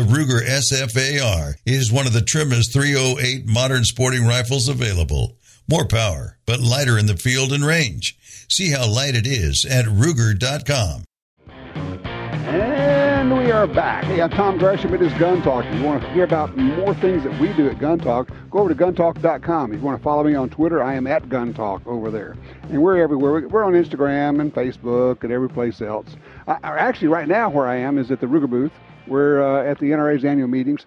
The Ruger SFAR is one of the trimmest 308 modern sporting rifles available. More power, but lighter in the field and range. See how light it is at Ruger.com. And we are back. Hey, I'm Tom Gresham. It is Gun Talk. If you want to hear about more things that we do at Gun Talk, go over to guntalk.com. If you want to follow me on Twitter, I am at Gun Talk over there. And we're everywhere. We're on Instagram and Facebook and every place else. I, actually, right now, where I am is at the Ruger booth. We're uh, at the NRA's annual meetings.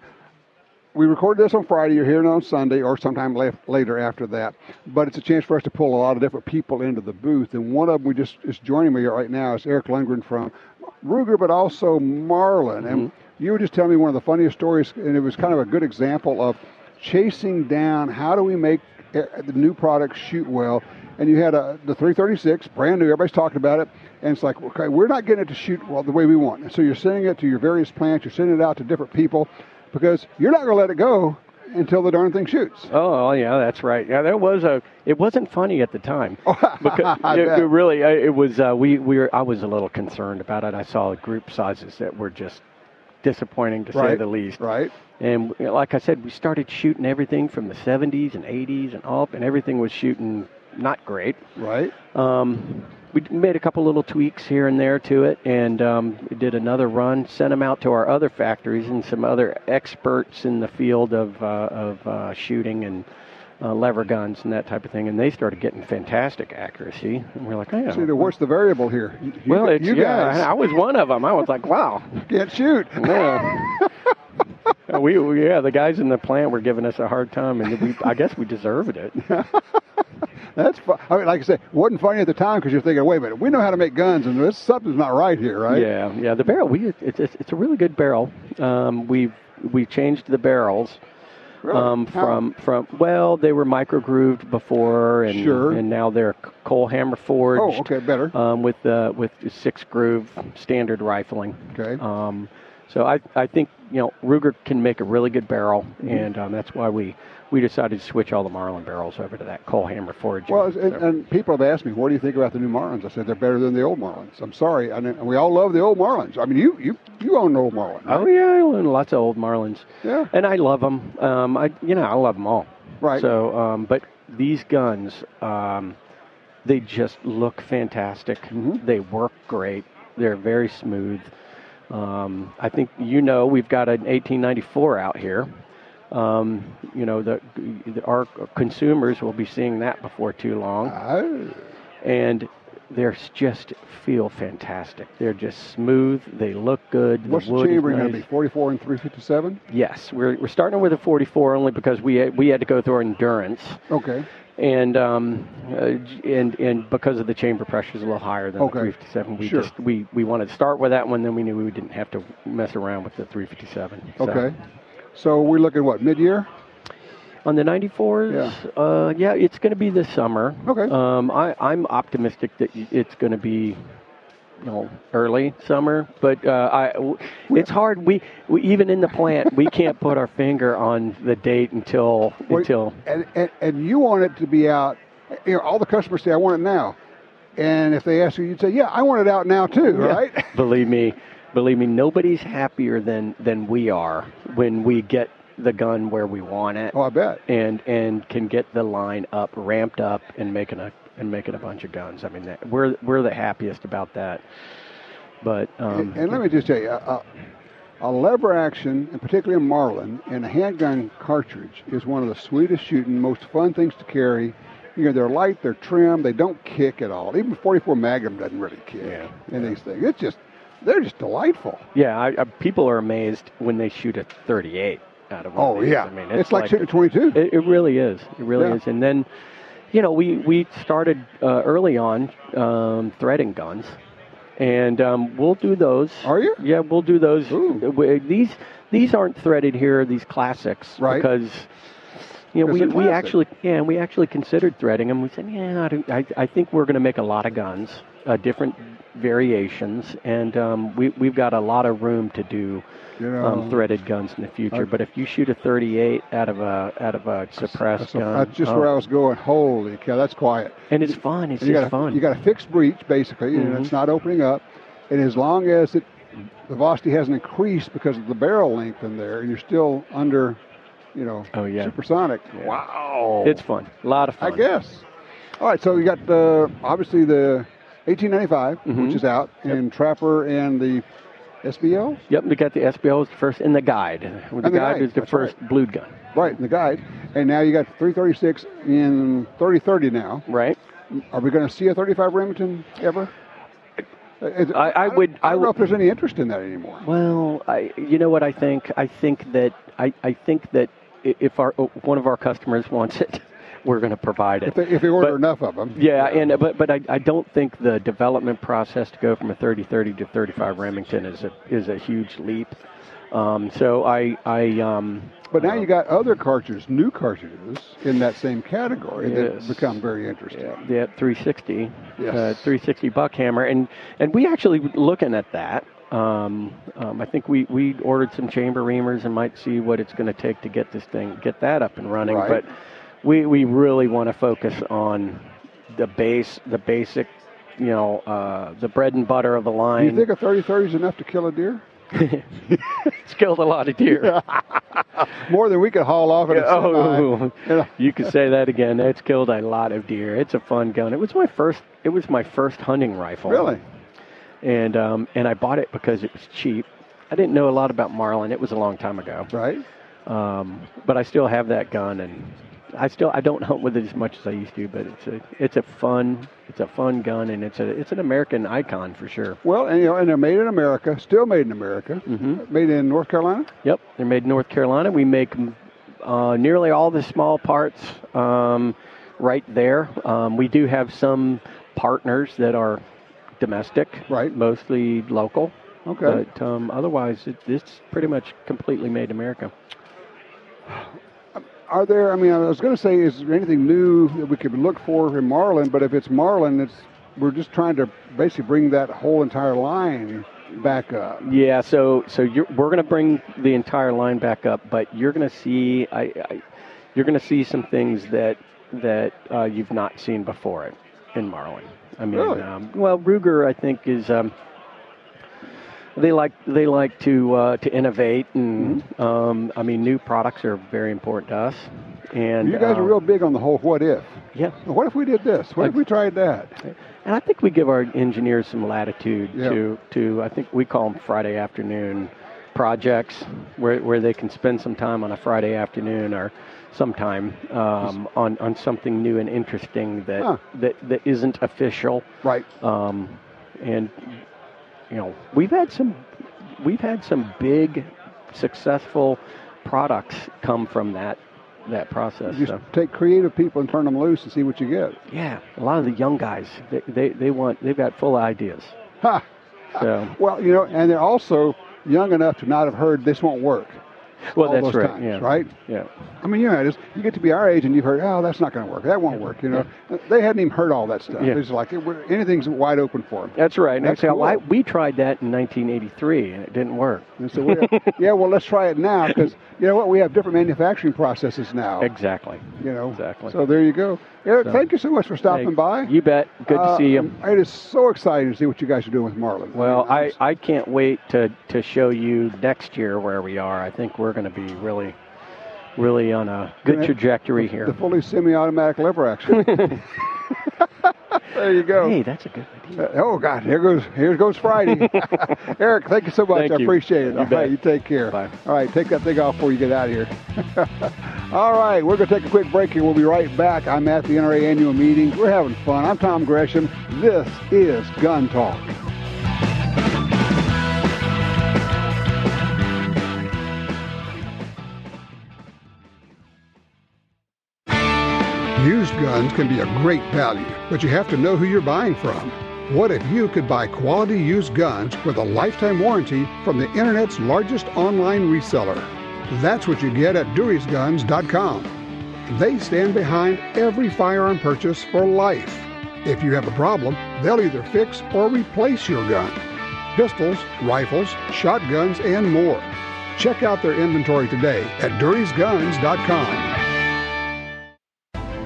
We recorded this on Friday. You're hearing it on Sunday or sometime later after that. But it's a chance for us to pull a lot of different people into the booth. And one of them we just is joining me right now is Eric Lundgren from Ruger, but also Marlin. And mm-hmm. you were just telling me one of the funniest stories, and it was kind of a good example of chasing down how do we make the new products shoot well. And you had a, the 336, brand new, everybody's talking about it. And it's like, okay, we're not getting it to shoot well the way we want. And so you're sending it to your various plants, you're sending it out to different people because you're not going to let it go until the darn thing shoots. Oh, yeah, that's right. Yeah, that was a. It wasn't funny at the time because it, it, really it was. Uh, we we were. I was a little concerned about it. I saw group sizes that were just disappointing to right. say the least. Right. And like I said, we started shooting everything from the 70s and 80s and up, and everything was shooting not great. Right. Um, we made a couple little tweaks here and there to it, and um, did another run. Sent them out to our other factories and some other experts in the field of uh, of uh, shooting and uh, lever guns and that type of thing, and they started getting fantastic accuracy. And we're like, oh, See, what's the variable here? You, well, it's, you yeah, I was one of them. I was like, wow, can't shoot. Yeah. we, we, yeah, the guys in the plant were giving us a hard time, and we, I guess we deserved it. That's fu- I mean, like I said, it wasn't funny at the time because you're thinking, wait a minute, we know how to make guns, and this something's not right here, right? Yeah, yeah. The barrel, we it's it's, it's a really good barrel. Um, we we changed the barrels. Really? Um, from from well, they were micro grooved before, and sure. and now they're cold hammer forged. Oh, okay, better. Um, with uh, with six groove standard rifling. Okay. Um, so I I think you know Ruger can make a really good barrel, Mm-hmm. and um, that's why we we decided to switch all the Marlin barrels over to that cold hammer forging. Well, and, So- and people have asked me, what do you think about the new Marlins? I said they're better than the old Marlins. I'm sorry, and, and we all love the old Marlins. I mean, you you you own an old Marlin. Oh yeah, I own lots of old Marlins. Yeah. and I love them. Um, I you know I love them all. Right. So, um, but these guns, um, they just look fantastic. Mm-hmm. They work great. They're very smooth. Um, I think you know we've got an 1894 out here. Um, you know the, the our consumers will be seeing that before too long I, and they're just feel fantastic. They're just smooth. They look good. what's the, wood is chambering going to be? 44 and 357. Yes, we're, we're starting with a 44 only because we had, we had to go through our endurance, Okay. and um, uh, and and because of the chamber pressure is a little higher than Okay. the 357. We Sure. just we, we wanted to start with that one, then we knew we didn't have to mess around with the 357. So, Okay. So we're looking what mid year? On the 94s, Yeah. uh, yeah, it's going to be this summer. Okay. Um, I, I'm optimistic that it's going to be, you know, early summer. But uh, I, w- it's hard. We, we even in the plant, we can't put our finger on the date until Well, until. and, and and you want it to be out. You know, all the customers say, "I want it now," and if they ask you, you'd say, "Yeah, I want it out now too." Right? believe me, believe me, nobody's happier than than we are when we get the gun where we want it. Oh, I bet. and and can get the line up, ramped up, and making a and making a bunch of guns. I mean, that, we're we're the happiest about that. But um, and, and let me just tell you, a, a lever action, and particularly a Marlin, and a handgun cartridge is one of the sweetest shooting, most fun things to carry. You know, they're light, they're trim, they don't kick at all. Even 44 Magnum doesn't really kick Yeah. in these things. It's just, they're just delightful. yeah, I, I, people are amazed when they shoot a 38 out of one Oh of yeah, I mean, it's, like, shooting 22. It, it really is. It really Yeah. is. And then, you know, we we started uh, early on um, threading guns, and um, we'll do those. Are you? Yeah, we'll do those. Ooh. These these aren't threaded here. These classics, Right. Because. You know, we, we actually yeah we actually considered threading them. We said yeah I, I, I think we're going to make a lot of guns, uh, different variations, and um, we we've got a lot of room to do You know, um, threaded guns in the future. I- but if you shoot a 38 out of a out of a suppressed that's, gun, that's just oh, where I was going. Holy cow, that's quiet. and it's fun. It's And you just got a, fun. You got a fixed breech, basically, and Mhm. it's not opening up. And as long as it the velocity hasn't increased because of the barrel length in there, and you're still under, you know, Oh, yeah. supersonic. Yeah. Wow. It's fun. A lot of fun. I guess. All right, so you got the obviously the 1895, Mhm. which is out, and Trapper and the SBL? Yep, we got the SBL first in the guide. The, the guide guide, was the first blued gun, right, in the guide, and now you got 336 in 3030 now. right? Are we going to see a 35 Remington ever? Is- I- I don't- would- I I don't know would- if there's any interest in that anymore. Well, I, you know what I think? I think that I, I think that if our one of our customers wants it, we're going to provide it. If they, if they order But- enough of them. Yeah, and but but I, I don't think the development process to go from a 30-30 to 35 Remington is a is a huge leap. Um, so I I um, But now uh, you got other cartridges, new cartridges in that same category Yes. that become very interesting. Yeah, the 360, Yes. uh, 360 Buckhammer, and and we actually looking at that. Um, um, I think we we ordered some chamber reamers and might see what it's going to take to get this thing get that up and running. Right. But we we really want to focus on the base, the basic, you know, uh, the bread and butter of the line. Do you think a 30-30 is enough to kill a deer? it's killed a lot of deer. More than we could haul off in a oh. You could say that again. It's killed a lot of deer. It's a fun gun. It was my first. It was my first hunting rifle. Really? and um, and I bought it because it was cheap. I didn't know a lot about Marlin. It was a long time ago, Right? um, but I still have that gun, and I still I don't hunt with it as much as I used to. But it's a it's a fun it's a fun gun, and it's a it's an American icon for sure. Well, and you know, and they're made in America, still made in America, Mhm. made in North Carolina. Yep, they're made in North Carolina. We make uh, nearly all the small parts um, right there. Um, we do have some partners that are domestic, Right. Mostly local. Okay. But um, otherwise, it, it's pretty much completely made in America. Are there? I mean, I was going to say, is there anything new that we could look for in Marlin? But if it's Marlin, it's we're just trying to basically bring that whole entire line back up. Yeah, so so you're, we're going to bring the entire line back up, but you're going to see I, I you're going to see some things that that uh, you've not seen before in Marlin. I mean, Really? um, well, Ruger I think is um, they like they like to uh, to innovate, and um, I mean, new products are very important to us. And You guys are um, real big on the whole what if. yeah, What if we did this? What if we tried that? And I think we give our engineers some latitude Yeah. to, to I think we call them Friday afternoon projects where, where they can spend some time on a Friday afternoon or sometime um, on, on something new and interesting that, Huh. that, that isn't official. Right. Um, and, you know, we've had some, we've had some big successful products come from that, that process. Just so. take creative people and turn them loose and see what you get. Yeah, a lot of the young guys, they, they, they want, they've got full ideas. Ha! So, Well, you know, and they're also young enough to not have heard this won't work. Well, all that's those right. times, yeah. right? Yeah. I mean, you know, just, you get to be our age and you've heard, oh, that's not going to work. That won't work. You know, uh, they hadn't even heard all that stuff. Yeah. It's like it, anything's wide open for them. That's right. And That's actually, I, we tried that in 1983, and it didn't work. And so, we, yeah, well, let's try it now because you know what? We have different manufacturing processes now. Exactly. You know, Exactly. So there you go, Eric. So- thank you so much for stopping Hey, by. You bet. Good Uh, to see you. It is so exciting to see what you guys are doing with Marlin. Well, mean, I, I can't wait to, to show you next year where we are. I think we're going to be really, really on a good trajectory the here. fully semi-automatic lever action. there you go. Hey, that's a good idea. Uh, oh God, here goes here goes Friday. Eric, thank you so much. Thank I you. appreciate it. You All bet. right, you take care. Bye. All right, take that thing off before you get out of here. All right, we're gonna take a quick break here. We'll be right back. I'm at the NRA annual meeting. We're having fun. I'm Tom Gresham. This is Gun Talk. Guns can be a great value, but you have to know who you're buying from. What if you could buy quality used guns with a lifetime warranty from the internet's largest online reseller? That's what you get at DurysGuns.com. They stand behind every firearm purchase for life. If you have a problem, they'll either fix or replace your gun. Pistols, rifles, shotguns, and more. Check out their inventory today at DurysGuns.com.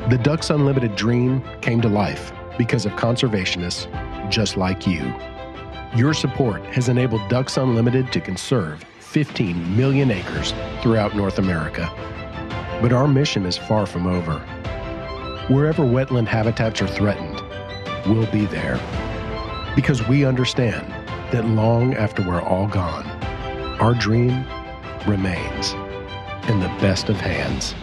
The Ducks Unlimited dream came to life because of conservationists just like you. Your support has enabled Ducks Unlimited to conserve 15 million acres throughout North America. But our mission is far from over. Wherever wetland habitats are threatened, we'll be there. Because we understand that long after we're all gone, our dream remains in the best of hands.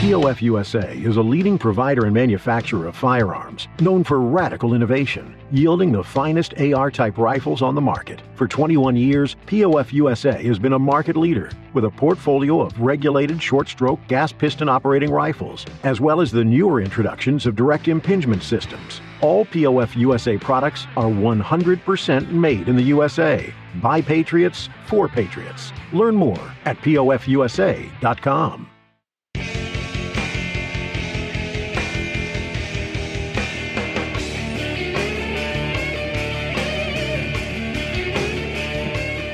POF USA is a leading provider and manufacturer of firearms, known for radical innovation, yielding the finest AR type rifles on the market. For 21 years, POF USA has been a market leader with a portfolio of regulated short stroke gas piston operating rifles, as well as the newer introductions of direct impingement systems. All POF USA products are 100% made in the USA by Patriots for Patriots. Learn more at POFUSA.com.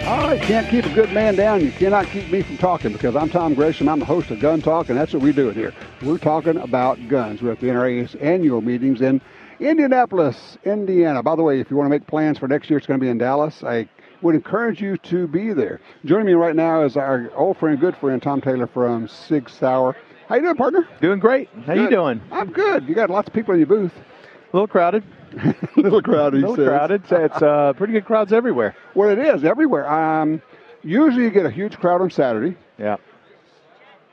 Oh, All right, can't keep a good man down. You cannot keep me from talking because I'm Tom Gresham. I'm the host of Gun Talk, and that's what we do here. We're talking about guns. We're at the NRA's annual meetings in Indianapolis, Indiana. By the way, if you want to make plans for next year, it's going to be in Dallas. I would encourage you to be there. Joining me right now is our old friend, good friend, Tom Taylor from Sig Sauer. How you doing, partner? Doing great. How Good. you doing? I'm good. You got lots of people in your booth. A little crowded. A little crowded. A he little says. crowded. It's uh, pretty good crowds everywhere. Well, it is everywhere. Um, usually you get a huge crowd on Saturday. Yeah.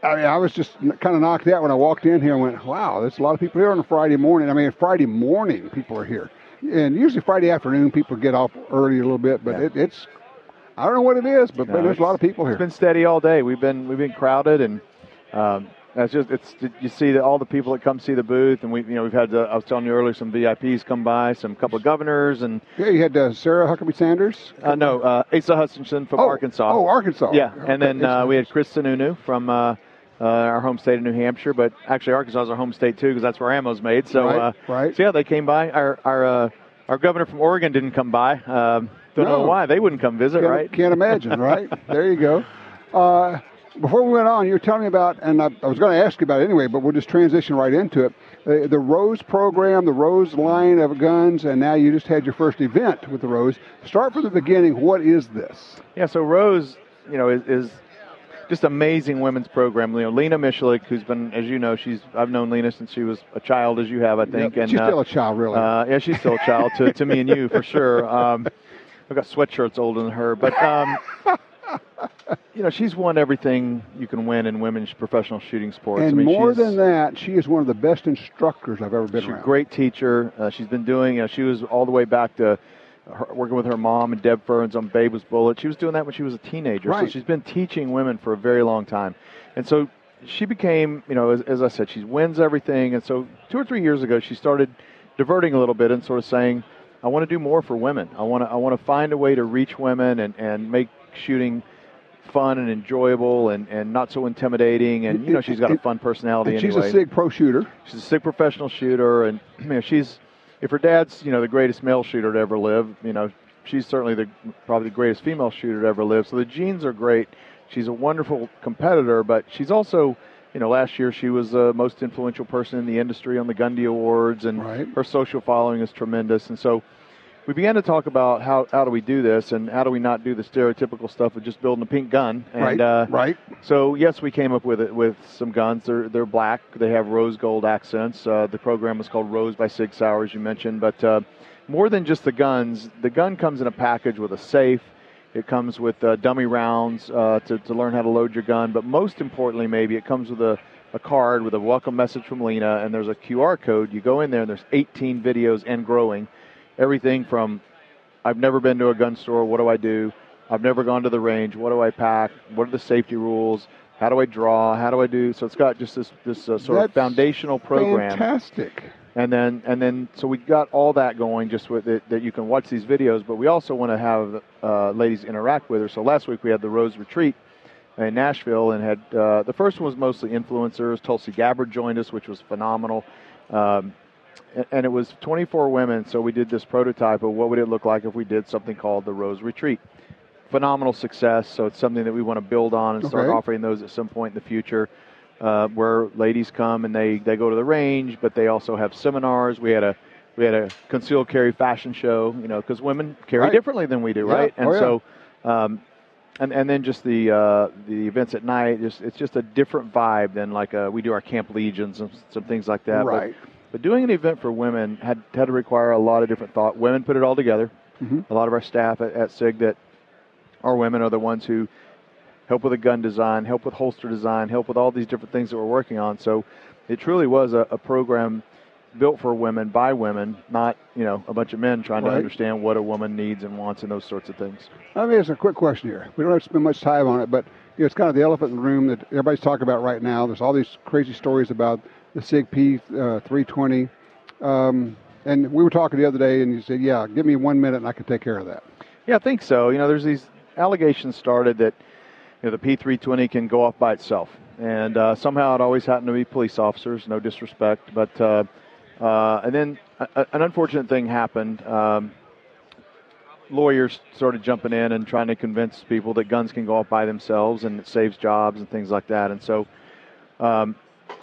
I mean, I was just kind of knocked out when I walked in here and went, wow, there's a lot of people here on a Friday morning. I mean, Friday morning people are here. And usually Friday afternoon people get off early a little bit, but Yeah. it, it's, I don't know what it is, but, but there's a lot of people here. It's been steady all day. We've been we've been crowded, and um, that's just it's you see that all the people that come see the booth, and we you know we've had the, I was telling you earlier some VIPs come by, some couple of governors, and yeah, you had uh, Sarah Huckabee Sanders. uh, no uh, Asa Hutchinson from oh, Arkansas. Oh, Arkansas. Yeah, and then uh, we had Chris Sununu from uh, uh, our home state of New Hampshire, but actually Arkansas is our home state too because that's where ammo's made. So, Right, uh, right. so yeah, they came by. Our our uh, our governor from Oregon didn't come by. Um, don't No. know why they wouldn't come visit, can't, right? Can't imagine, right? there you go. Before we went on, you were telling me about, and I, I was going to ask you about it anyway, but we'll just transition right into it. The, the Rose program, the Rose line of guns, and now you just had your first event with the Rose. Start from the beginning. What is this? Yeah, so Rose, you know, is, is just amazing women's program. You know, Lena Miculek, who's been, as you know, she's I've known Lena since she was a child, as you have, I think. Yep, and she's uh, still a child, really. Uh, yeah, she's still a child to, to me and you for sure. Um, I've got sweatshirts older than her, but um, you know, she's won everything you can win in women's professional shooting sports. and I mean, more than that, she is one of the best instructors I've ever been She's a great teacher. Uh, she's been doing. You know, she was all the way back to her, working with her mom and Deb Ferns on Babes With Bullets. She was doing that when she was a teenager. Right. So she's been teaching women for a very long time, and so she became. You know, as, as I said, she wins everything. And so two or three years ago, she started diverting a little bit and sort of saying, "I want to do more for women. I want to. I want to find a way to reach women and and make shooting." Fun and enjoyable, and, and not so intimidating, and you know she's got a fun personality. And she's anyway. a SIG pro shooter. She's a SIG professional shooter, and you know, she's if her dad's you know the greatest male shooter to ever live, you know she's certainly the probably the greatest female shooter to ever live. So the genes are great. She's a wonderful competitor, but she's also you know last year she was the most influential person in the industry on the Gundie Awards, and Right. her social following is tremendous. And so we began to talk about how how do we do this, and how do we not do the stereotypical stuff of just building a pink gun. And, right. Uh, right. so yes, we came up with it with some guns. They're they're black. They have rose gold accents. Uh, the program is called Rose by Sig Sauer, as you mentioned. But uh, more than just the guns, the gun comes in a package with a safe. It comes with uh, dummy rounds uh, to to learn how to load your gun. But most importantly, maybe it comes with a a card with a welcome message from Lena, and there's a QR code. You go in there, and there's 18 videos and growing. Everything from I've never been to a gun store. What do I do? I've never gone to the range. What do I pack? What are the safety rules? How do I draw? How do I do? So it's got just this this uh, sort That's of foundational program, Fantastic. and then and then so we got all that going just with it that you can watch these videos. But we also want to have uh, ladies interact with her. So last week we had the Rose Retreat in Nashville and had uh, the first one was mostly influencers. Tulsi Gabbard joined us, which was phenomenal. Um, and- and it was 24 women. So we did this prototype of what would it look like if we did something called the Rose Retreat. Phenomenal success. So it's something that we want to build on and start Okay. offering those at some point in the future, uh, where ladies come and they they go to the range, but they also have seminars. We had a we had a concealed carry fashion show, you know, because women carry Right. differently than we do, Yeah. right? And Oh, yeah. so, um, and and then just the uh, the events at night, just it's just a different vibe than like uh, we do our camp legions and some things like that. Right. But, doing an event for women had had to require a lot of different thought. Women put it all together. Mhm. A lot of our staff at, at SIG that are women are the ones who help with the gun design, help with holster design, help with all these different things that we're working on. So it truly was a, a program built for women by women, not you know a bunch of men trying Right. to understand what a woman needs and wants and those sorts of things. I mean, it's a quick question here. We don't have to spend much time on it, but you know, it's kind of the elephant in the room that everybody's talking about right now. There's all these crazy stories about the SIG P uh, 320. Um, and we were talking the other day, and you said, "Yeah, give me one minute, and I can take care of that." Yeah, I think so. You know, there's these allegations started that you know the P320 can go off by itself, and uh, somehow it always happened to be police officers. No disrespect, but uh, uh, and then a, an unfortunate thing happened. Um, lawyers started jumping in and trying to convince people that guns can go off by themselves and it saves jobs and things like that. And so um,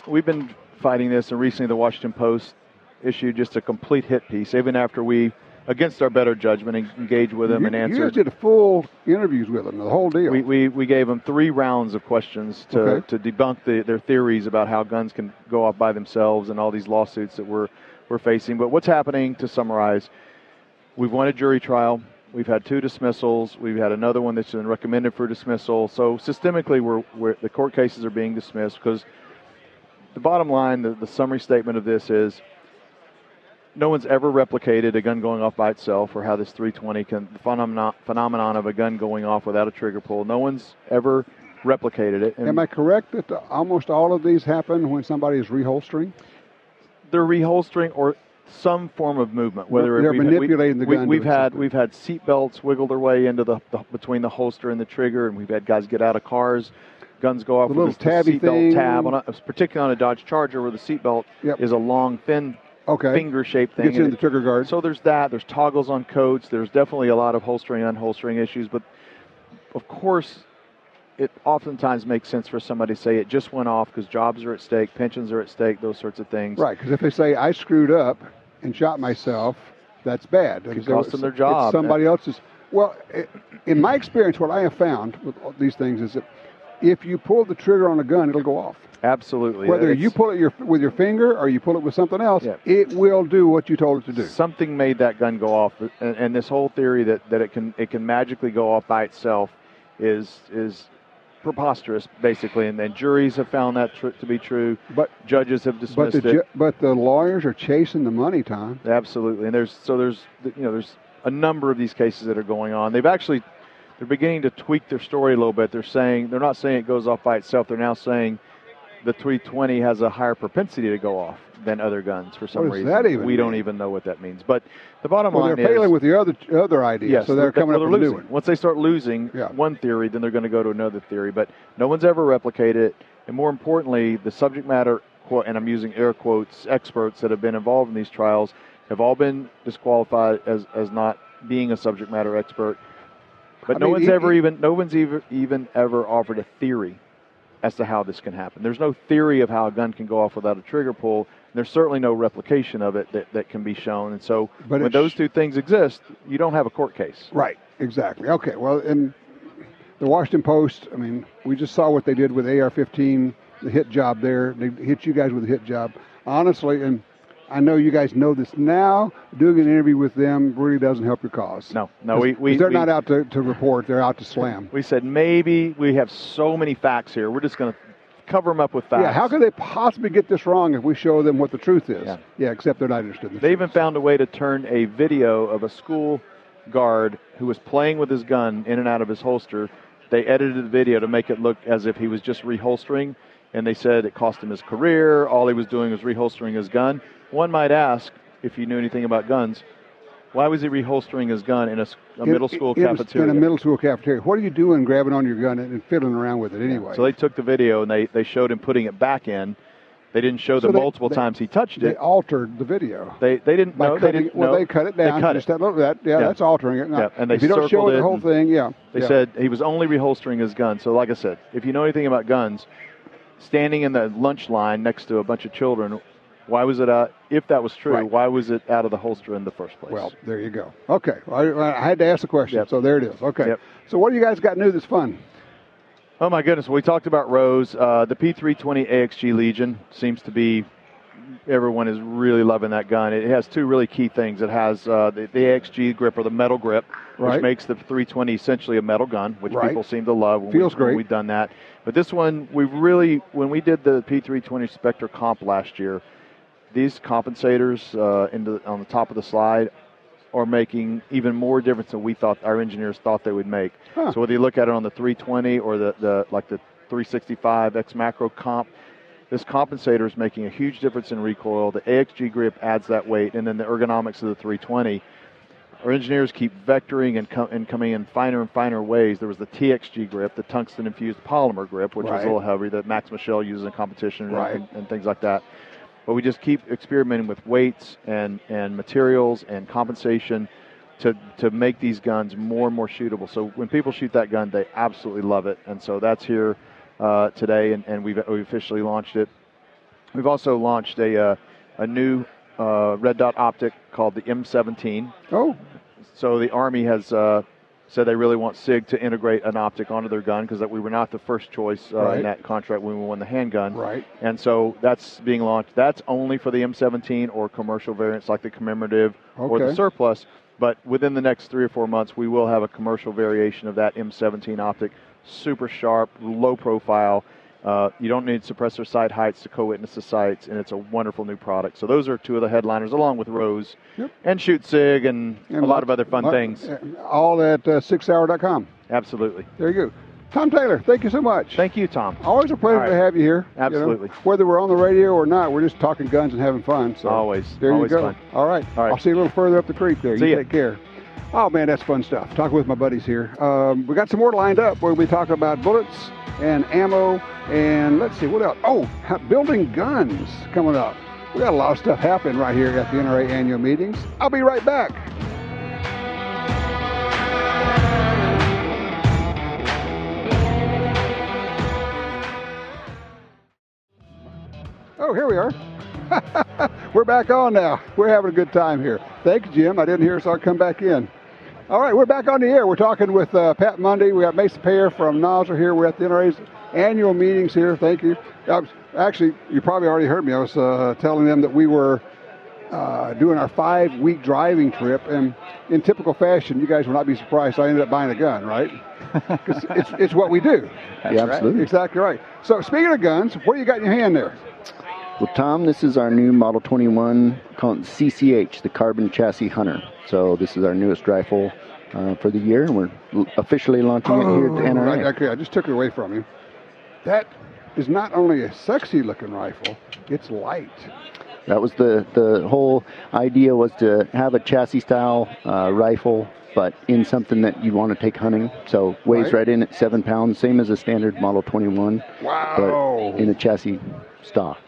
we've been fighting this, and recently the Washington Post issued just a complete hit piece, even after we, against our better judgment, en- engaged with them you, and you answered. guys did full interviews with them, the whole deal. We, we, we gave them three rounds of questions to, Okay. to debunk the, their theories about how guns can go off by themselves and all these lawsuits that we're, we're facing. But what's happening, to summarize, we've won a jury trial. We've had two dismissals. We've had another one that's been recommended for dismissal. So systemically, we're, we're, the court cases are being dismissed because the bottom line, the, the summary statement of this is no one's ever replicated a gun going off by itself or how this 320 can the phenomenon, phenomenon of a gun going off without a trigger pull. No one's ever replicated it. And Am I correct that the, almost all of these happen when somebody is reholstering? they're reholstering or some form of movement. Whether They're manipulating the we, gun to We've had we've had seat belts wiggle their way into the, the between the holster and the trigger, and we've had guys get out of cars. Guns go off The with little the tabby seatbelt tab, on a, particularly on a Dodge Charger, where the seatbelt Yep. is a long, thin, Okay. finger-shaped thing. Gets in the trigger guard. So there's that. There's toggles on coats. There's definitely a lot of holstering, and unholstering issues. But of course, it oftentimes makes sense for somebody to say it just went off because jobs are at stake, pensions are at stake, those sorts of things. Right, because if they say I screwed up and shot myself, that's bad. Could Because cost them their job. It's somebody else's. Well, i in my experience, what I have found with all these things is that if you pull the trigger on a gun, it'll go off. Absolutely. Whether It's- you pull it your, with your finger or you pull it with something else, Yeah. it will do what you told it to do. something made that gun go off, and, and this whole theory that, that it can it can magically go off by itself is is preposterous, basically. And then juries have found that tr- to be true. But Judges have but dismissed the it. ju- but the lawyers are chasing the money, Tom. Absolutely, and there's so there's you know there's a number of these cases that are going on. They've actually they're beginning to tweak their story a little bit. They're saying they're not saying it goes off by itself. They're now saying the 320 has a higher propensity to go off than other guns for some What reason. that even we don't even know what that means. But the bottom Well, line they're is failing with the other other idea, Yes, so they're coming well, up they're with a new one. Once they start losing Yeah. one theory, then they're going to go to another theory. But no one's ever replicated it, and more importantly, the subject matter quote, and I'm using air quotes experts that have been involved in these trials have all been disqualified as as not being a subject matter expert. But I no mean, one's e- ever e- even no one's even even ever offered a theory as to how this can happen. There's no theory of how a gun can go off without a trigger pull. And there's certainly no replication of it that, that can be shown. And so But when those two things exist, you don't have a court case. Right, exactly. Okay, well, in the Washington Post, I mean, we just saw what they did with AR-15, the hit job there. They hit you guys with a hit job. Honestly, and I know you guys know this now. Doing an interview with them really doesn't help your cause. No, no, we, we they're we- not out to, to report; they're out to slam. We said maybe we have so many facts here. We're just going to cover them up with facts. Yeah, how could they possibly get this wrong if we show them what the truth is? Yeah. except they're not interested in the They truth. even found a way to turn a video of a school guard who was playing with his gun in and out of his holster. They edited the video to make it look as if he was just reholstering, and they said it cost him his career. All he was doing was reholstering his gun. One might ask, if you knew anything about guns, why was he reholstering his gun in a, a In- middle school in, cafeteria? In a middle school cafeteria. What are you doing grabbing on your gun and, fiddling around with it anyway? So they took the video and they, they showed him putting it back in. They didn't show So the they- multiple they- times he touched it. they altered the video. They they didn't know. They didn't well, know. they cut it down. They cut just it. that that. Yeah, Yeah. that's altering it. Now, Yeah, and they if you don't show it, the whole thing, yeah. They yeah. said he was only reholstering his gun. So, like I said, if you know anything about guns, standing in the lunch line next to a bunch of children Why was it out? If that was true, Right. why was it out of the holster in the first place? Well, there you go. Okay, Well, I, I had to ask the question, Yep. so there it is. Okay. Yep. So what do you guys got new that's fun? Oh my goodness! We talked about Rose. Uh, the P320 AXG Legion seems to be everyone is really loving that gun. It has two really key things. It has uh, the, the AXG grip or the metal grip, Right. which makes the 320 essentially a metal gun, which Right. people seem to love. When Feels we, great. We've done that, but this one we really when we did the P320 Spectre comp last year, these compensators uh, in the, on the top of the slide are making even more difference than we thought our engineers thought they would make. Huh. So whether you look at it on the 320 or the, the like the 365 X Macro comp, this compensator is making a huge difference in recoil. The AXG grip adds that weight, and then the ergonomics of the 320. Our engineers keep vectoring and, com- and coming in finer and finer ways. There was the TXG grip, the tungsten infused polymer grip, which was a little heavy that Max Michel uses in competition Right. and, and things like that. But we just keep experimenting with weights and, and materials and compensation to, to make these guns more and more shootable. So when people shoot that gun, they absolutely love it. And so that's here uh, today, and, and we've, we officially launched it. We've also launched a, uh, a new uh, red dot optic called the M17. Oh, So the Army has uh, said they really want SIG to integrate an optic onto their gun because we were not the first choice uh, Right. in that contract when we won the handgun. right. And so that's being launched. That's only for the M17 or commercial variants like the commemorative or the surplus. But within the next three or four months, we will have a commercial variation of that M17 optic. Super sharp, low profile. Uh, you don't need suppressor sight heights to co-witness the sights, and it's a wonderful new product. So those are two of the headliners, along with Rose Yep. and Shoot Sig and, And a lot lots- of other fun lot- things. uh, All at uh, sigsauer.com. Absolutely. There you go. Tom Taylor, thank you so much. Thank you, Tom. Always a pleasure right. to have you here. you know. Absolutely. whether we're on the radio or not, we're just talking guns and having fun. So Always. There Always you go. fun. All right. All right. I'll see you a little further up the creek there. See you ya. take care. Oh man, that's fun stuff. Talking with my buddies here. Um, we got some more lined up. Where we talk about bullets and ammo and let's see what else. Oh, building guns coming up. We got a lot of stuff happening right here at the NRA annual meetings. I'll be right back. Oh, here we are. we're back on now. We're having a good time here. Thanks, Jim. I didn't hear, so I'll come back in. All right, we're back on the air. We're talking with uh, Pat Mundy. We got Mason Payer from Nosler here. We're at the NRA's annual meetings here. Thank you. I was, actually, you probably already heard me. I was uh, telling them that we were uh, doing our five-week driving trip, and in typical fashion, you guys will not be surprised. I ended up buying a gun, right? 'Cause it's, it's what we do. yeah, absolutely. Exactly right. So, speaking of guns, what do you got in your hand there? Well, Tom, this is our new Model 21 called CCH, the Carbon Chassis Hunter. So this is our newest rifle uh, for the year, and we're officially launching it here at the NRA. right, okay, I just took it away from you. That is not only a sexy-looking rifle; it's light. That was the the whole idea was to have a chassis style uh, rifle, but in something that you want to take hunting. So weighs Right. right, in at seven pounds, same as a standard Model 21, Wow! but in a chassis stock.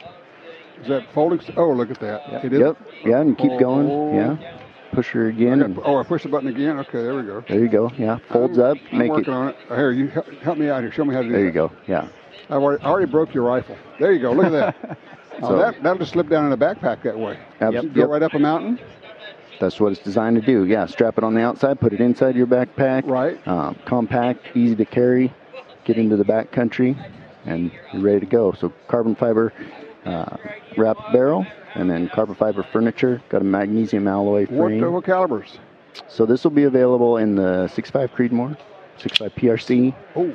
Is that folding? Oh, look at that! It is. Yep. Yeah, and keep Oh. going. Yeah. Push her I again. got- And oh, I pushed the button again. Okay, there we go. there you go. Yeah. Folds I'm- up. I'm Make working it. on it. Oh, Here, you help, me out here. Show me how to do it. There that. you go. Yeah. I've already, I already broke your rifle. There you go. Look at that. oh, So- that that'll just slip down in a backpack that way. Yep. Go right up a mountain. That's what it's designed to do. Yeah, strap it on the outside, put it inside your backpack. Right. Um, compact, easy to carry, get into the back country, and you're ready to go. So carbon fiber uh, wrap barrel, and then carbon fiber furniture. Got a magnesium alloy What, frame. uh, what calibers? So this will be available in the 6.5 Creedmoor, 6.5 PRC, Oh,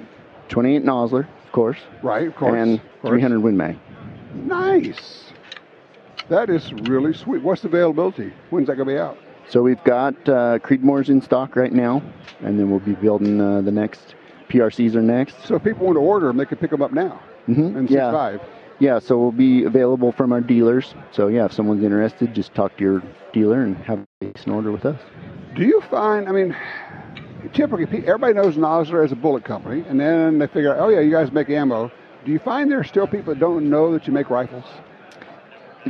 28 Nosler, of course, right. Of course. and of course. 300 Win Mag. Nice. That is really sweet. What's the availability? When's that going to be out? So we've got uh, Creedmoors in stock right now, and then we'll be building uh, the next. PRCs are next. So if people want to order them, they can pick them up now. Mhm, And yeah. 6.5. Yeah, so we'll be available from our dealers. So yeah, if someone's interested, just talk to your dealer and have an order with us. Do you find, I mean, typically everybody knows Nosler as a bullet company, and then they figure out, oh yeah, you guys make ammo. Do you find there are still people that don't know that you make rifles?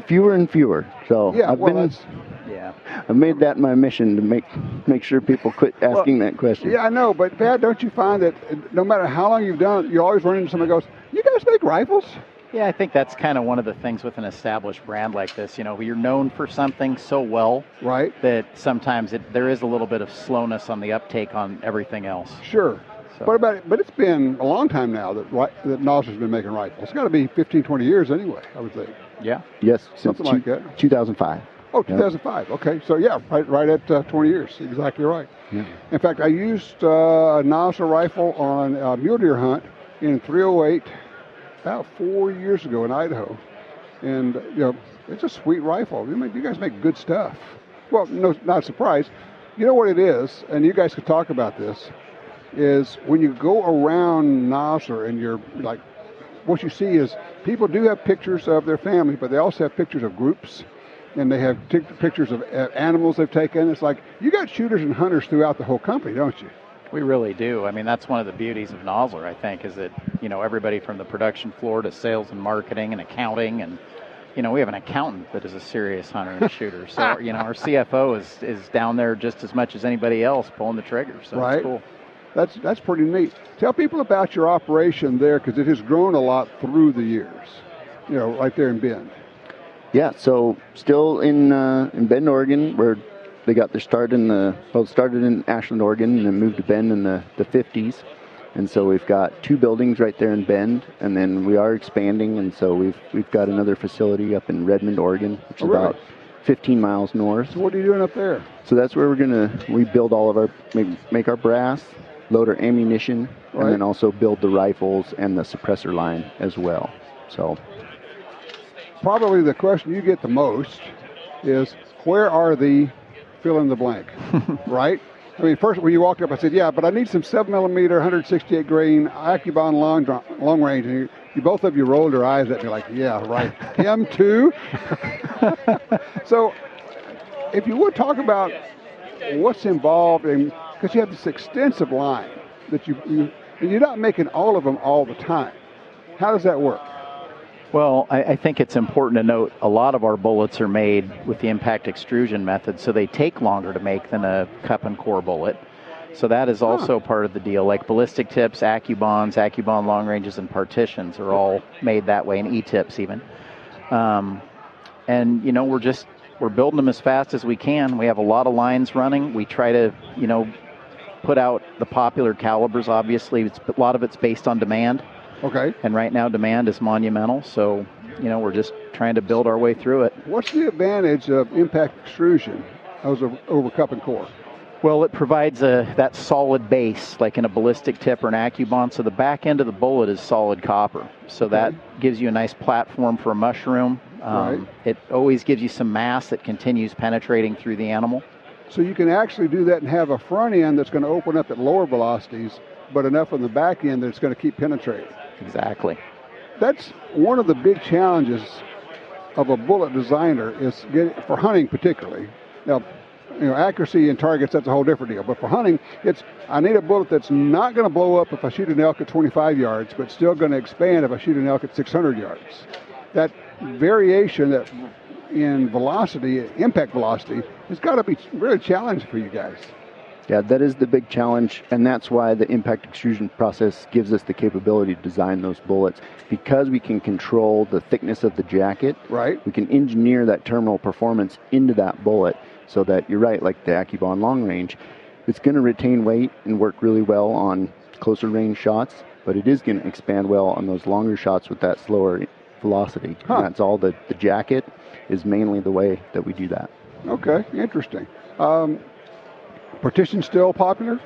Fewer and fewer. So Yeah, I've well, been that's, Yeah. I've made that my mission to make make sure people quit asking that question. yeah, I know, but Pat, don't you find that uh, no matter how long you've done it, you always run into somebody who goes, you guys make rifles? Yeah, I think that's kind of one of the things with an established brand like this. You know, you're known for something so well, right? That sometimes it, there is a little bit of slowness on the uptake on everything else. Sure. So. But about but it's been a long time now that that Nosler's been making rifles. It's got to be 15, 20 years anyway. I would think. Yeah. Yes. Something two, like that. 2005. Oh, 2005. Yep. Okay, so yeah, right, right at uh, 20 years. Exactly right. Yeah. In fact, I used uh, a Nosler rifle on a mule deer hunt in 308 about four years ago in Idaho, and you know it's a sweet rifle. You, make, you guys make good stuff. Well, no, not a surprise. You know what it is, and you guys could talk about this. Is when you go around Nosler and you're like, what you see is people do have pictures of their family, but they also have pictures of groups and they have t- pictures of uh, animals they've taken. It's like you got shooters and hunters throughout the whole company, don't you? We really do. I mean, that's one of the beauties of Nosler, I think, is that, you know, everybody from the production floor to sales and marketing and accounting and, you know, we have an accountant that is a serious hunter and shooter. So, you know, our CFO is, is down there just as much as anybody else pulling the trigger. So right. it's cool. That's, that's pretty neat. Tell people about your operation there because it has grown a lot through the years, you know, right there in Bend. Yeah, so still in uh, in Bend, Oregon, where they got their start in the well, started in Ashland, Oregon, and then moved to Bend in the, the 50s. And so we've got two buildings right there in Bend, and then we are expanding, and so we've we've got another facility up in Redmond, Oregon, which is really? about 15 miles north. So what are you doing up there? So that's where we're gonna we build all of our make, make our brass, load our ammunition, right. and then also build the rifles and the suppressor line as well. So probably the question you get the most is where are the fill in the blank, right? I mean, first when you walked up, I said, "Yeah, but I need some seven millimeter, 168 grain AccuBond long long range." And you, you both of you rolled your eyes at me like, "Yeah, right, him too." so, if you would talk about what's involved in, because you have this extensive line that you, you and you're not making all of them all the time. How does that work? Well, I, I, think it's important to note a lot of our bullets are made with the impact extrusion method, so they take longer to make than a cup and core bullet. So that is also huh. part of the deal. Like ballistic tips, AccuBonds, AccuBond long ranges, and partitions are all made that way, and E-tips even. Um, and you know, we're just we're building them as fast as we can. We have a lot of lines running. We try to, you know, put out the popular calibers. Obviously, it's, a lot of it's based on demand. Okay. And right now, demand is monumental. So, you know, we're just trying to build our way through it. What's the advantage of impact extrusion over, over cup and core? Well, it provides a that solid base, like in a ballistic tip or an AccuBond. So the back end of the bullet is solid copper. So okay. that gives you a nice platform for a mushroom. Um, right. It always gives you some mass that continues penetrating through the animal. So you can actually do that and have a front end that's going to open up at lower velocities, but enough on the back end that it's going to keep penetrating. Exactly. That's one of the big challenges of a bullet designer is get, for hunting particularly. Now, you know, accuracy and targets that's a whole different deal. But for hunting, it's I need a bullet that's not going to blow up if I shoot an elk at 25 yards, but still going to expand if I shoot an elk at 600 yards. That variation that in velocity, impact velocity, has got to be really challenging for you guys. Yeah, that is the big challenge, and that's why the impact extrusion process gives us the capability to design those bullets because we can control the thickness of the jacket. Right. We can engineer that terminal performance into that bullet so that you're right, like the AccuBond long range, it's going to retain weight and work really well on closer range shots, but it is going to expand well on those longer shots with that slower velocity. Huh. And that's all the, the jacket is mainly the way that we do that. Okay, interesting. Um, Partition still popular?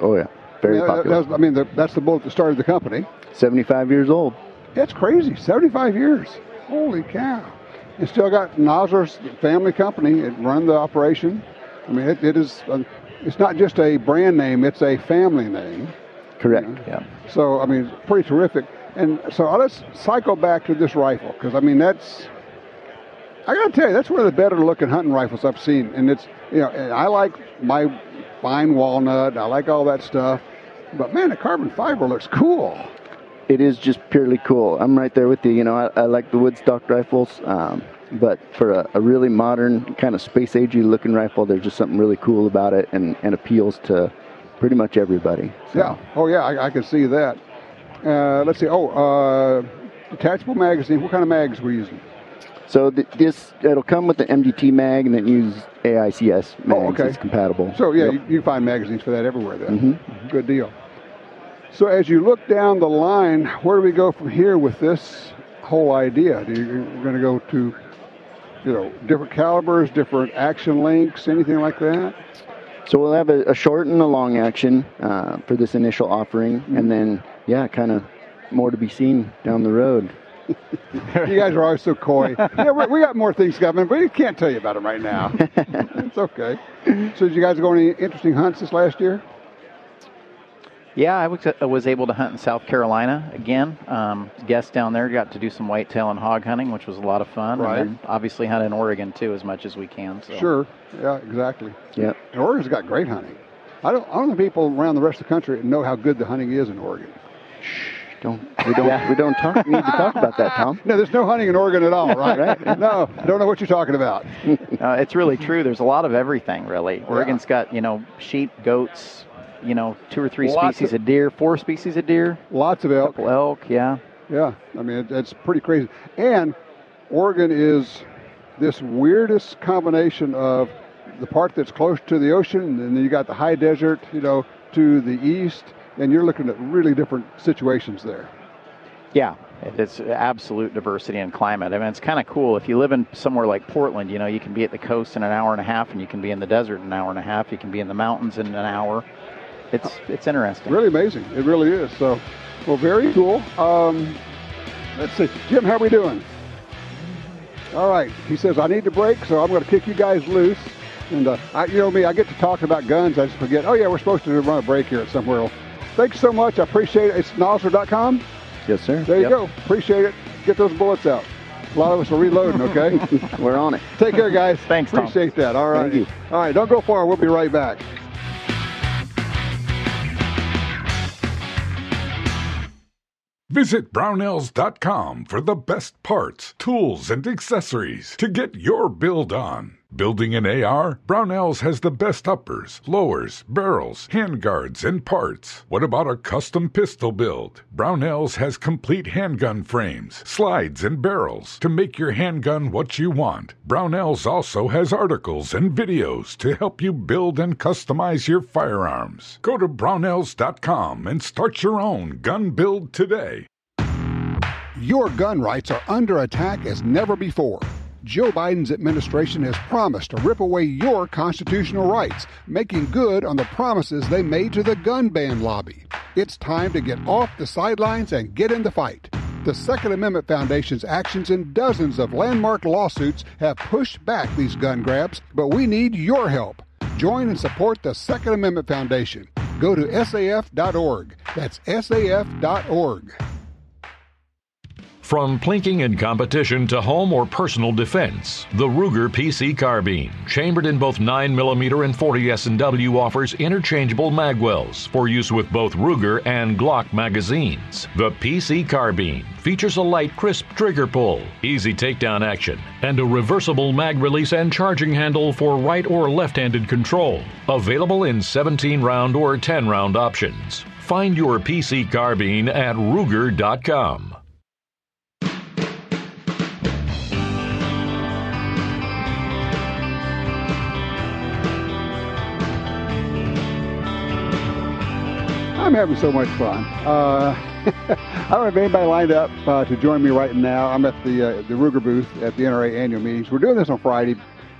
Oh yeah, very I mean, popular. I mean, the, that's the bullet that started the company. 75 years old. That's crazy. 75 years. Holy cow. And still got Nosler's family company. It run the operation. I mean, it, it is. A, it's not just a brand name; it's a family name. Correct. You know? Yeah. So I mean, pretty terrific. And so let's cycle back to this rifle because I mean that's. I got to tell you, that's one of the better looking hunting rifles I've seen, and it's you know I like my fine walnut. I like all that stuff. But man, the carbon fiber looks cool. It is just purely cool. I'm right there with you. You know, I, I like the woodstock rifles, um, but for a, a, really modern, kind of space agey looking rifle, there's just something really cool about it and, and appeals to pretty much everybody. So. Yeah. Oh, yeah, I, I can see that. Uh, let's see. Oh, uh, detachable magazine. What kind of mags were you using? So th- this it'll come with the MDT mag and then use AICS mags. Oh, okay. It's compatible. So yeah, Yep. you, you find magazines for that everywhere. Then Mhm. good deal. So as you look down the line, where do we go from here with this whole idea? Do you, you're going to go to, you know, different calibers, different action links, anything like that? So we'll have a, a short and a long action uh, for this initial offering, Mm-hmm. and then yeah, kind of more to be seen down the road. You guys are always so coy. yeah, we, we got more things coming, but we can't tell you about them right now. it's okay. So did you guys go on any interesting hunts this last year? Yeah, I was, I was able to hunt in South Carolina again. Um, guest down there got to do some whitetail and hog hunting, which was a lot of fun. Right. And then obviously hunt in Oregon too, as much as we can. So. Sure. Yeah, exactly. Yep. And Oregon's got great hunting. I don't. I don't think people around the rest of the country know how good the hunting is in Oregon. Don't we don't we don't talk need to talk about that, Tom. No, there's no hunting in Oregon at all, right? Right. No, don't know what you're talking about. Uh, it's really true. There's a lot of everything, really. Oregon's got, you know, sheep, goats, you know, two or three Lots species of- of deer, four species of deer, Lots of elk. elk, yeah. Yeah, I mean it, it's pretty crazy. And Oregon is this weirdest combination of the part that's close to the ocean, and then you got the high desert, you know, to the east, and you're looking at really different situations there. Yeah, it's absolute diversity in climate. I mean, it's kind of cool. If you live in somewhere like Portland, you know, you can be at the coast in an hour and a half, and you can be in the desert in an hour and a half. You can be in the mountains in an hour. It's it's interesting. Really amazing. It really is. So, well, very cool. Um, let's see, Jim, how are we doing? All right. He says I need to break, so I'm going to kick you guys loose. And uh, I, you know me, I get to talking about guns, I just forget. Oh yeah, we're supposed to run a break here at somewhere else. Thanks so much. I appreciate it. It's Nosler.com. Yes, sir. There you Yep. go. Appreciate it. Get those bullets out. A lot of us are reloading. Okay. We're on it. Take care, guys. Thanks, Tom. Appreciate that. All right. Thank you. All right. Don't go far. We'll be right back. Visit Brownells.com for the best parts, tools, and accessories to get your build on. Building an AR? Brownells has the best uppers, lowers, barrels, handguards, and parts. What about a custom pistol build? Brownells has complete handgun frames, slides, and barrels to make your handgun what you want. Brownells also has articles and videos to help you build and customize your firearms. Go to Brownells.com and start your own gun build today. Your gun rights are under attack as never before. Joe Biden's administration has promised to rip away your constitutional rights, making good on the promises they made to the gun ban lobby. It's time to get off the sidelines and get in the fight. The Second Amendment Foundation's actions in dozens of landmark lawsuits have pushed back these gun grabs, but we need your help. Join and support the Second Amendment Foundation. Go to saf.org. That's saf.org. From plinking and competition to home or personal defense, the Ruger PC carbine, chambered in both 9mm and 40 S&W, offers interchangeable magwells for use with both Ruger and Glock magazines. The PC carbine features a light, crisp trigger pull, easy takedown action, and a reversible mag release and charging handle for right or left-handed control. Available in 17-round or 10-round options. Find your PC carbine at Ruger.com. having so much fun. Uh, I don't have anybody lined up uh, to join me right now. I'm at the uh, the Ruger booth at the NRA annual meetings. We're doing this on Friday,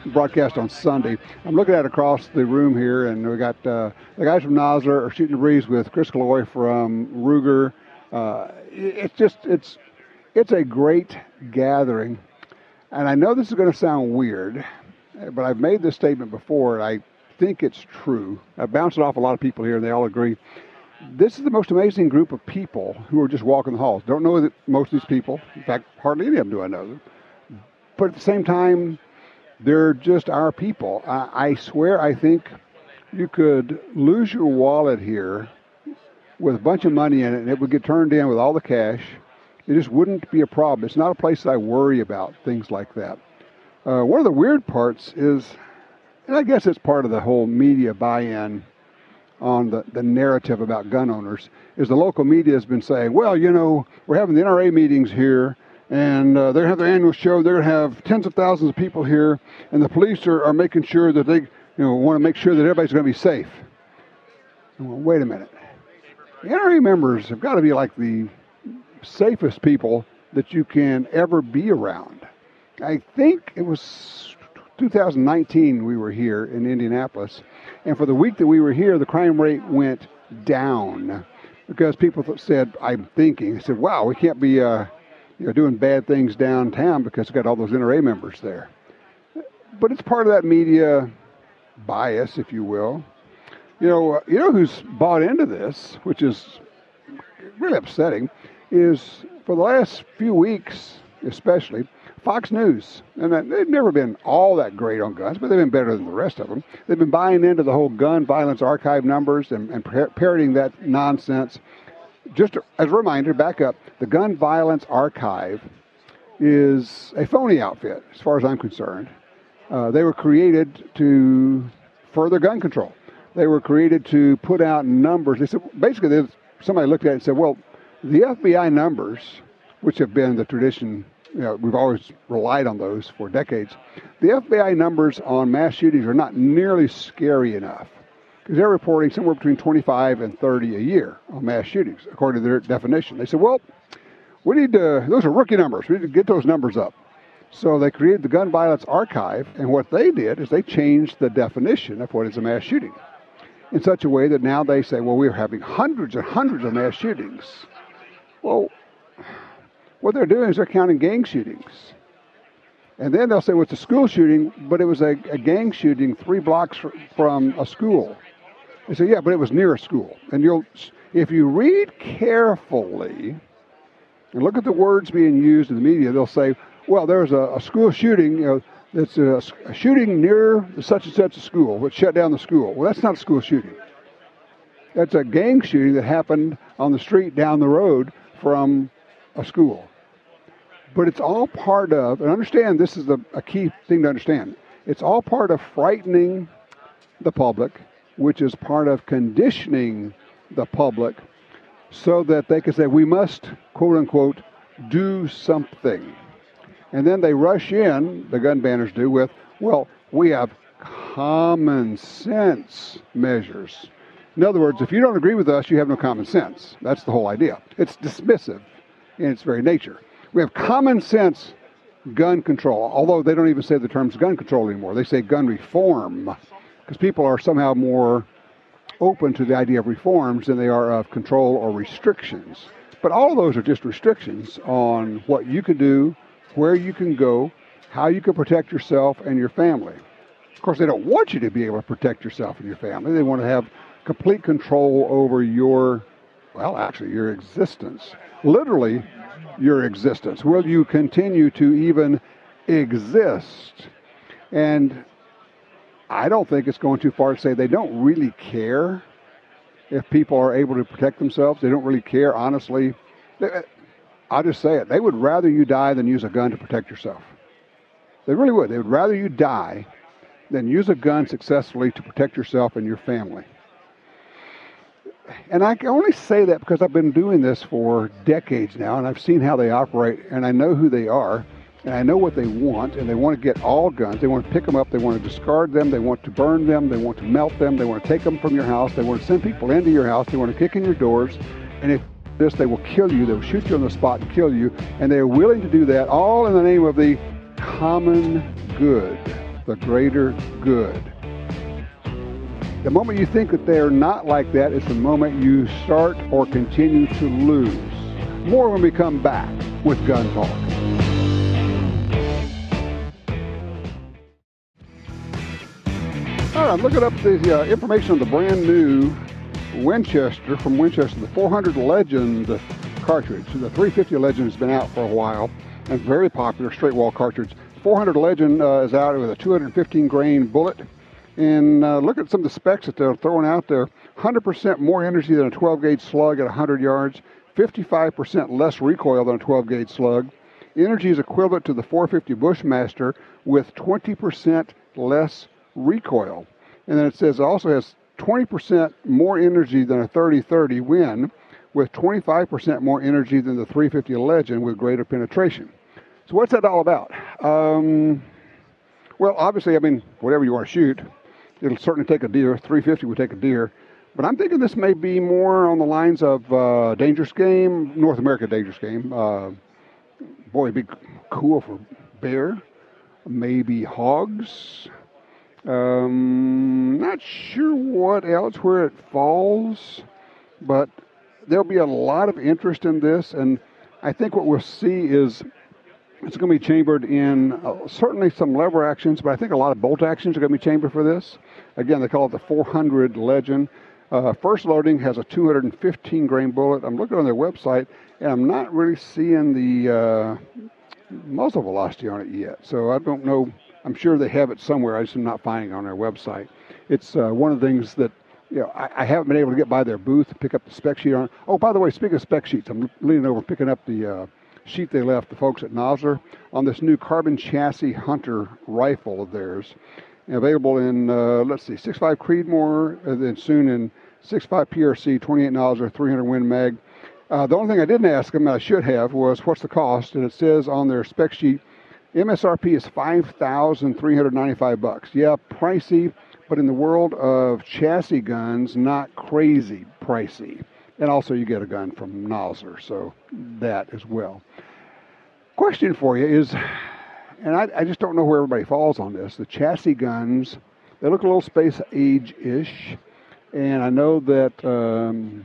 broadcast on Sunday. I'm looking at across the room here, and we got uh, the guys from Nosler are shooting the breeze with Chris Killoy from Ruger. Uh, it's just it's it's a great gathering, and I know this is going to sound weird, but I've made this statement before, and I think it's true. I bounced it off a lot of people here, and they all agree this is the most amazing group of people who are just walking the halls. Don't know most of these people. In fact, hardly any of them do I know. But at the same time, they're just our people. I, I swear, I think you could lose your wallet here with a bunch of money in it, and it would get turned in with all the cash. It just wouldn't be a problem. It's not a place that I worry about things like that. Uh, one of the weird parts is, and I guess it's part of the whole media buy-in on the, the narrative about gun owners is the local media has been saying, well, you know, we're having the NRA meetings here, and uh, they're going to have their annual show. They're going to have tens of thousands of people here, and the police are, are making sure that they, you know, want to make sure that everybody's going to be safe. Well, wait a minute. The NRA members have got to be like the safest people that you can ever be around. I think it was 2019 we were here in Indianapolis, and for the week that we were here, the crime rate went down because people said, "I'm thinking," said, "Wow, we can't be, uh, you know, doing bad things downtown because we've got all those NRA members there." But it's part of that media bias, if you will. You know, uh, you know who's bought into this, which is really upsetting, is for the last few weeks, especially Fox News, and they've never been all that great on guns, but they've been better than the rest of them. They've been buying into the whole gun violence archive numbers and, and parroting that nonsense. Just as a reminder, back up, the gun violence archive is a phony outfit, as far as I'm concerned. Uh, they were created to further gun control. They were created to put out numbers. They said basically, somebody looked at it and said, "Well, the FBI numbers, which have been the tradition you know, we've always relied on those for decades. The FBI numbers on mass shootings are not nearly scary enough because they're reporting somewhere between 25 and 30 a year on mass shootings, according to their definition. They said, well, we need to, those are rookie numbers. We need to get those numbers up. So they created the Gun Violence Archive, and what they did is they changed the definition of what is a mass shooting in such a way that now they say, well, we're having hundreds and hundreds of mass shootings. Well, what they're doing is they're counting gang shootings. And then they'll say, well, it's a school shooting, but it was a, a gang shooting three blocks from a school. They say, yeah, but it was near a school. And you'll, if you read carefully and look at the words being used in the media, they'll say, well, there was a, a school shooting, you know, that's a, a, shooting near such and such a school, which shut down the school. Well, that's not a school shooting. That's a gang shooting that happened on the street down the road from a school. But it's all part of, and understand this is a, key thing to understand. It's all part of frightening the public, which is part of conditioning the public so that they can say, we must, quote unquote, do something. And then they rush in, the gun banners do, with, well, we have common sense measures. In other words, if you don't agree with us, you have no common sense. That's the whole idea. It's dismissive in its very nature. We have common sense gun control, although they don't even say the terms gun control anymore. They say gun reform because people are somehow more open to the idea of reforms than they are of control or restrictions. But all of those are just restrictions on what you can do, where you can go, how you can protect yourself and your family. Of course, they don't want you to be able to protect yourself and your family. They want to have complete control over your, well, actually, your existence literally your existence? Will you continue to even exist? And I don't think it's going too far to say they don't really care if people are able to protect themselves. They don't really care, honestly. Uh, I'll just say it. They would rather you die than use a gun to protect yourself. They really would. They would rather you die than use a gun successfully to protect yourself and your family and I can only say that because I've been doing this for decades now, and I've seen how they operate, and I know who they are, and I know what they want, and they want to get all guns. They want to pick them up, they want to discard them, they want to burn them, they want to melt them, they want to take them from your house, they want to send people into your house, they want to kick in your doors, and if this, they will kill you, they will shoot you on the spot and kill you, and they are willing to do that all in the name of the common good, the greater good. The moment you think that they're not like that is the moment you start or continue to lose. More when we come back with Gun Talk. All right, I'm looking up the uh, information on the brand new Winchester from Winchester, the 400 Legend cartridge. The 350 Legend has been out for a while and very popular straight wall cartridge. 400 Legend uh, is out with a 215 grain bullet and uh, look at some of the specs that they're throwing out there 100% more energy than a 12 gauge slug at 100 yards, 55% less recoil than a 12 gauge slug. Energy is equivalent to the 450 Bushmaster with 20% less recoil. And then it says it also has 20% more energy than a 30-30 Win, with 25% more energy than the 350 Legend with greater penetration. So what's that all about? Um, well, obviously, I mean, whatever you want to shoot, it'll certainly take a deer. 350 would take a deer. But I'm thinking this may be more on the lines of uh, dangerous game, North America dangerous game. Uh, boy, it'd be cool for bear, maybe hogs. Um, not sure what else where it falls, but there'll be a lot of interest in this, and I think what we'll see is it's going to be chambered in uh, certainly some lever actions, but I think a lot of bolt actions are going to be chambered for this. Again, they call it the 400 Legend. Uh, first loading has a 215 grain bullet. I'm looking on their website, and I'm not really seeing the uh, muzzle velocity on it yet. So I don't know. I'm sure they have it somewhere. I just am not finding it on their website. It's uh, one of the things that you know, I, I, haven't been able to get by their booth to pick up the spec sheet on. Oh, by the way, speaking of spec sheets, I'm leaning over picking up the uh, sheet they left the folks at Nosler on this new carbon chassis Hunter rifle of theirs, available in uh, let's see, 6.5 Creedmoor, and then soon in 6.5 PRC, 28 Nosler, 300 Win Mag. Uh, the only thing I didn't ask them, I should have, was what's the cost, and it says on their spec sheet, MSRP is 5,395 bucks. Yeah, pricey, but in the world of chassis guns, not crazy pricey. And also, you get a gun from Nosler, so that as well. Question for you is, and I, I just don't know where everybody falls on this. The chassis guns, they look a little space age ish, and I know that um,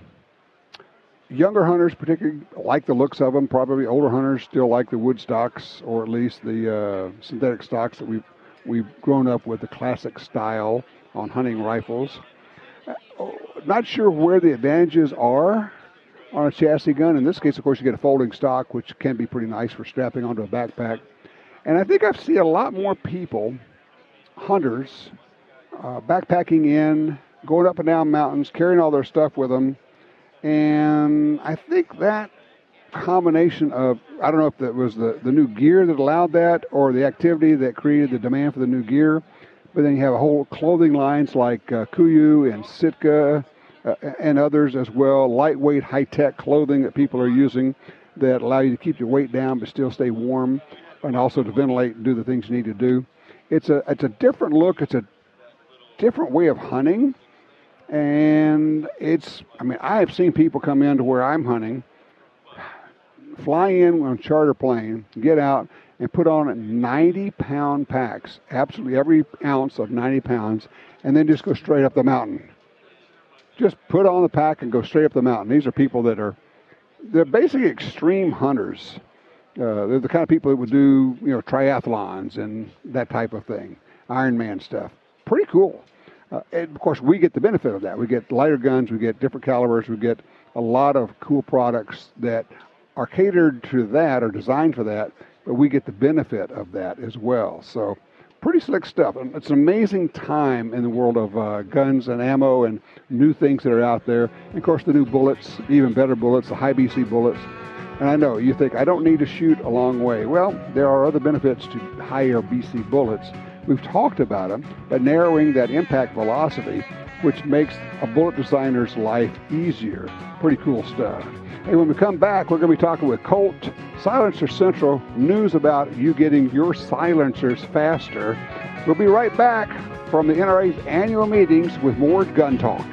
younger hunters particularly like the looks of them. Probably older hunters still like the wood stocks, or at least the uh, synthetic stocks that we've we've grown up with the classic style on hunting rifles. Uh, not sure where the advantages are on a chassis gun. In this case, of course, you get a folding stock, which can be pretty nice for strapping onto a backpack. And I think I've seen a lot more people, hunters, uh, backpacking in, going up and down mountains, carrying all their stuff with them. And I think that combination of, I don't know if that was the, the new gear that allowed that or the activity that created the demand for the new gear. But then you have a whole clothing lines like uh, KUIU and Sitka uh, and others as well. Lightweight, high tech clothing that people are using that allow you to keep your weight down but still stay warm and also to ventilate and do the things you need to do. It's a, it's a different look, it's a different way of hunting. And it's, I mean, I have seen people come in to where I'm hunting, fly in on a charter plane, get out, and put on 90 pound packs, absolutely every ounce of 90 pounds, and then just go straight up the mountain just put on the pack and go straight up the mountain. These are people that are they're basically extreme hunters. Uh, they're the kind of people that would do you know triathlons and that type of thing, Ironman stuff. Pretty cool. Uh, and of course, we get the benefit of that. We get lighter guns, we get different calibers, we get a lot of cool products that are catered to that or designed for that, but we get the benefit of that as well. So pretty slick stuff. It's an amazing time in the world of uh, guns and ammo and new things that are out there. And of course, the new bullets, even better bullets, the high BC bullets. And I know you think I don't need to shoot a long way. Well, there are other benefits to higher BC bullets. We've talked about them, but narrowing that impact velocity, which makes a bullet designer's life easier. Pretty cool stuff. Hey, when we come back, we're going to be talking with Colt, Silencer Central, news about you getting your silencers faster. We'll be right back from the NRA's annual meetings with more gun talk.